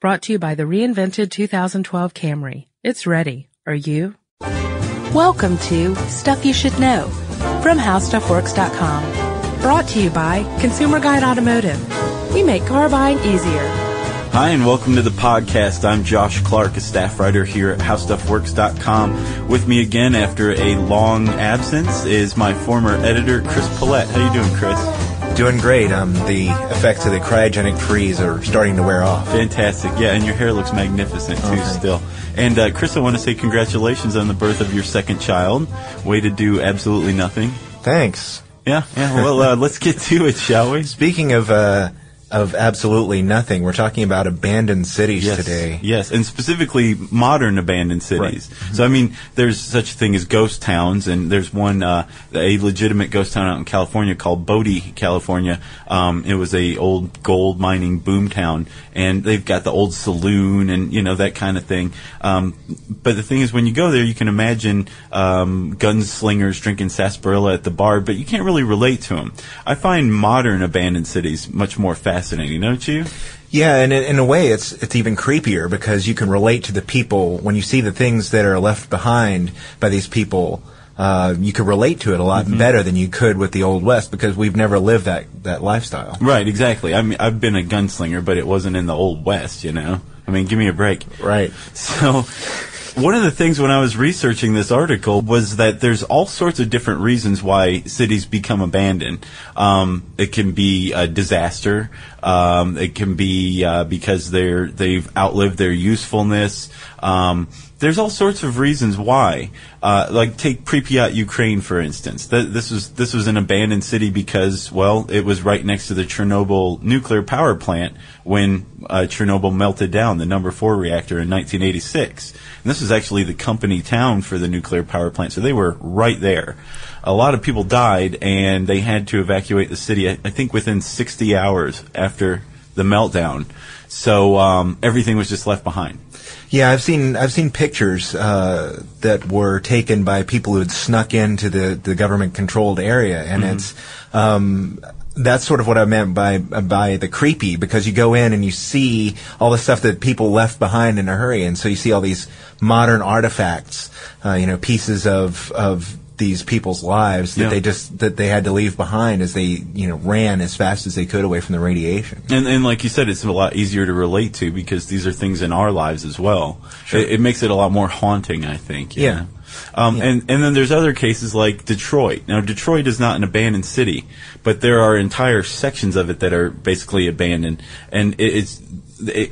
Brought to you by the reinvented 2012 Camry. It's ready. Are you? Welcome to Stuff You Should Know from HowStuffWorks.com. Brought to you by Consumer Guide Automotive. We make car buying easier. Hi, and welcome to the podcast. I'm Josh Clark, a staff writer here at HowStuffWorks.com. With me again after a long absence is my former editor, Chris Pollette. How you doing, Chris? Doing great. Um, the effects of the cryogenic freeze are starting to wear off. Fantastic. Yeah, and your hair looks magnificent too, still. And uh, Chris, I want to say congratulations on the birth of your second child. Way to do absolutely nothing. Thanks. Yeah, yeah. Well, uh, let's get to it, shall we? Speaking of uh, of absolutely nothing, we're talking about abandoned cities yes, today. Yes, and specifically modern abandoned cities. Right. So, I mean, there's such a thing as ghost towns, and there's one, uh, a legitimate ghost town out in California called Bodie, California. Um, it was a old gold mining boom town, and they've got the old saloon and you know that kind of thing. Um, but the thing is, when you go there, you can imagine um, gunslingers drinking sarsaparilla at the bar, but you can't really relate to them. I find modern abandoned cities much more fascinating, don't you? Yeah, and in, in a way, it's it's even creepier because you can relate to the people when you see the things that are left behind by these people. Uh, you could relate to it a lot Mm-hmm. better than you could with the old west because we've never lived that that lifestyle. Right, exactly. I mean, I've been a gunslinger, but it wasn't in the old west, you know. I mean, give me a break. Right. So, one of the things when I was researching this article was that there's all sorts of different reasons why cities become abandoned. Um, it can be a disaster. Um, it can be uh, because they're they've outlived their usefulness. Um, there's all sorts of reasons why. Uh, like take Pripyat, Ukraine, for instance. Th- this was this was an abandoned city because well, it was right next to the Chernobyl nuclear power plant when uh, Chernobyl melted down the number four reactor in 1986. And this was actually the company town for the nuclear power plant, so they were right there. A lot of people died, and they had to evacuate the city. I, I think within 60 hours after the meltdown. So um, everything was just left behind. Yeah, I've seen I've seen pictures uh, that were taken by people who had snuck into the, the government controlled area, and it's um, that's sort of what I meant by by the creepy because you go in and you see all the stuff that people left behind in a hurry, and so you see all these modern artifacts, uh, you know, pieces of of these people's lives that Yeah. they just that they had to leave behind as they you know ran as fast as they could away from the radiation. And, and like you said, it's a lot easier to relate to because these are things in our lives as well. It, it makes it a lot more haunting, I think. Yeah. Um, Yeah. and, and then there's other cases like Detroit. Now, Detroit is not an abandoned city, but there are entire sections of it that are basically abandoned. And it, it's,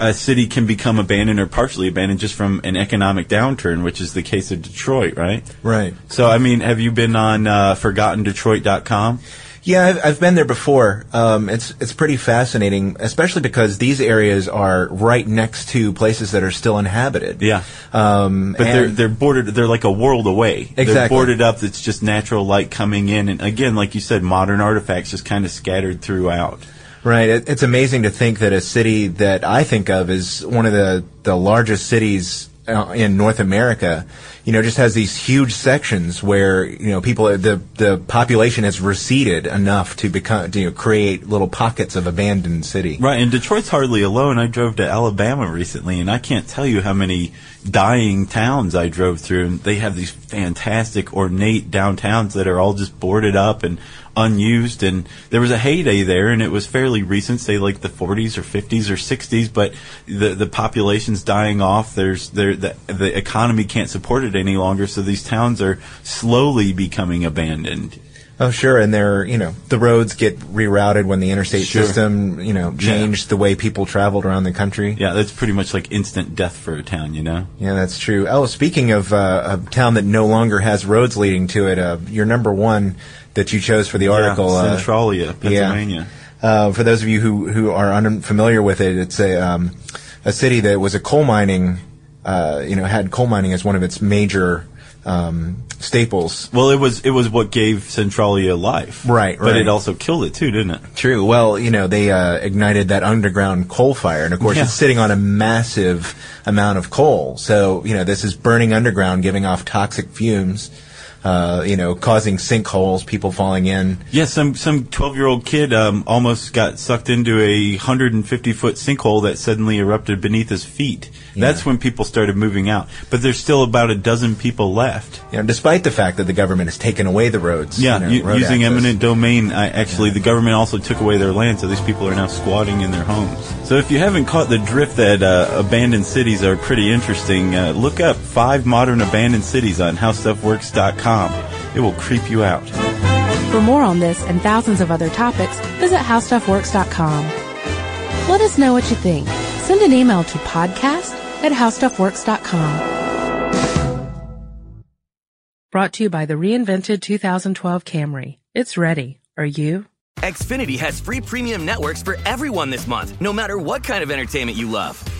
a city can become abandoned or partially abandoned just from an economic downturn, which is the case of Detroit, right? Right. So, I mean, have you been on uh, ForgottenDetroit.com? Yeah, I've, I've been there before. Um, it's it's pretty fascinating, especially because these areas are right next to places that are still inhabited. Yeah. Um, But they're they're boarded. They're like a world away. They're Exactly. boarded up. It's just natural light coming in, and again, like you said, modern artifacts just kind of scattered throughout. Right. It, it's amazing to think that a city that I think of as one of the, the largest cities uh, in North America you know, just has these huge sections where you know people the the population has receded enough to become to you know, create little pockets of abandoned city. Right, and Detroit's hardly alone. I drove to Alabama recently, and I can't tell you how many dying towns I drove through. And they have these fantastic, ornate downtowns that are all just boarded up and unused. And there was a heyday there, and it was fairly recent, say like the 40s or 50s or 60s. But the the population's dying off. There's there the the economy can't support it any longer, so these towns are slowly becoming abandoned. Oh, sure, and they're you know the roads get rerouted when the interstate Sure. system you know changed the way people traveled around the country. Yeah, that's pretty much like instant death for a town, you know. Yeah, that's true. Oh, speaking of uh, a town that no longer has roads leading to it, uh, your number one that you chose for the article, yeah, uh, Centralia, Pennsylvania. Uh, for those of you who, who are unfamiliar with it, it's a um, a city that was a coal mining, uh, you know, had coal mining as one of its major um, staples. Well, it was it was what gave Centralia life, Right, But right. it also killed it too, didn't it? True. Well, you know, they uh, ignited that underground coal fire, and of course, Yeah. it's sitting on a massive amount of coal. So, you know, this is burning underground, giving off toxic fumes. Uh, you know, causing sinkholes, people falling in. Yeah, some some twelve year old kid um, almost got sucked into a hundred and fifty foot sinkhole that suddenly erupted beneath his feet. That's when people started moving out. But there's still about a dozen people left. You know, despite the fact that the government has taken away the roads. Yeah, you know, road using access. eminent domain. I, actually, the government also took away their land, so these people are now squatting in their homes. So if you haven't caught the drift that uh, abandoned cities are pretty interesting, uh, look up five modern abandoned cities on HowStuffWorks.com. It will creep you out. For more on this and thousands of other topics, visit howstuffworks.com. Let us know what you think. Send an email to podcast at howstuffworks.com. Brought to you by the reinvented 2012 Camry. It's ready. Are you? Xfinity has free premium networks for everyone this month, no matter what kind of entertainment you love.